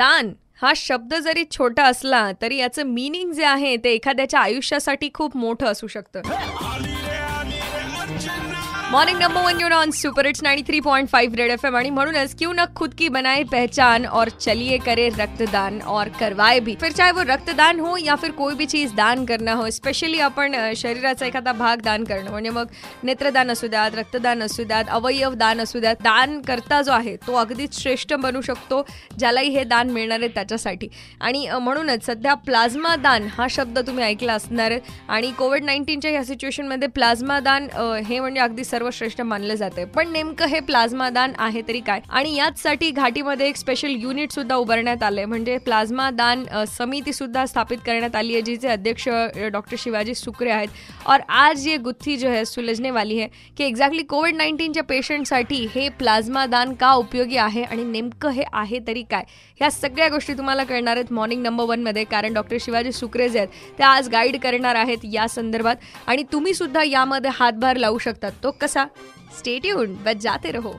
दान. हा शब्द जरी छोटा असला तरी याचं मिनिंग जे आहे ते एखाद्याच्या आयुष्यासाठी खूप मोठं असू शकतं. Morning number one you're on super it's ninety three point five Red F M आणि म्हणूनच क्यों न खुद की बनाए पहचान और चलिए करे रक्तदान और करवाए भी. फिर चाहे वो रक्तदान हो या फिर कोई भी चीज दान करना हो स्पेशली आपण शरीराचा एखादा भाग दान करणं. म्हणजे मग नेत्रदान असू द्यात रक्तदान असू द्यात अवयव दान असू द्यात दान करता जो आहे तो अगदीच श्रेष्ठ बनू शकतो ज्यालाही हे दान मिळणार आहे त्याच्यासाठी. आणि म्हणूनच सध्या प्लाझ्मा दान हा शब्द तुम्ही ऐकला असणार. आणि कोविड नाईन्टीनच्या ह्या सिच्युएशनमध्ये प्लाझ्मा दान हे म्हणजे अगदी सर्वश्रेष्ठ मानलं जाते पण नेमकं हे प्लाझ्मा दान आहे तरी काय? आणि याचसाठी घाटीमध्ये एक स्पेशल युनिट सुद्धा उभारण्यात आलंय. म्हणजे प्लाझ्मा दान समिती सुद्धा स्थापित करण्यात आली आहे जिचे अध्यक्ष डॉक्टर शिवाजी सुक्रे आहेत. और आज ये गुत्थी जो है सुलझने वाली है की एक्झॅक्टली कोविड नाईन्टीनच्या पेशंटसाठी हे प्लाझ्मा दान का उपयोगी आहे आणि नेमकं हे आहे तरी काय? ह्या सगळ्या गोष्टी तुम्हाला कळणार आहेत मॉर्निंग नंबर वनमध्ये कारण डॉक्टर शिवाजी सुक्रे जे आहेत ते आज गाईड करणार आहेत या संदर्भात. आणि तुम्ही सुद्धा यामध्ये हातभार लावू शकतात तो कसा स्टेट येऊन बस जाते रहो.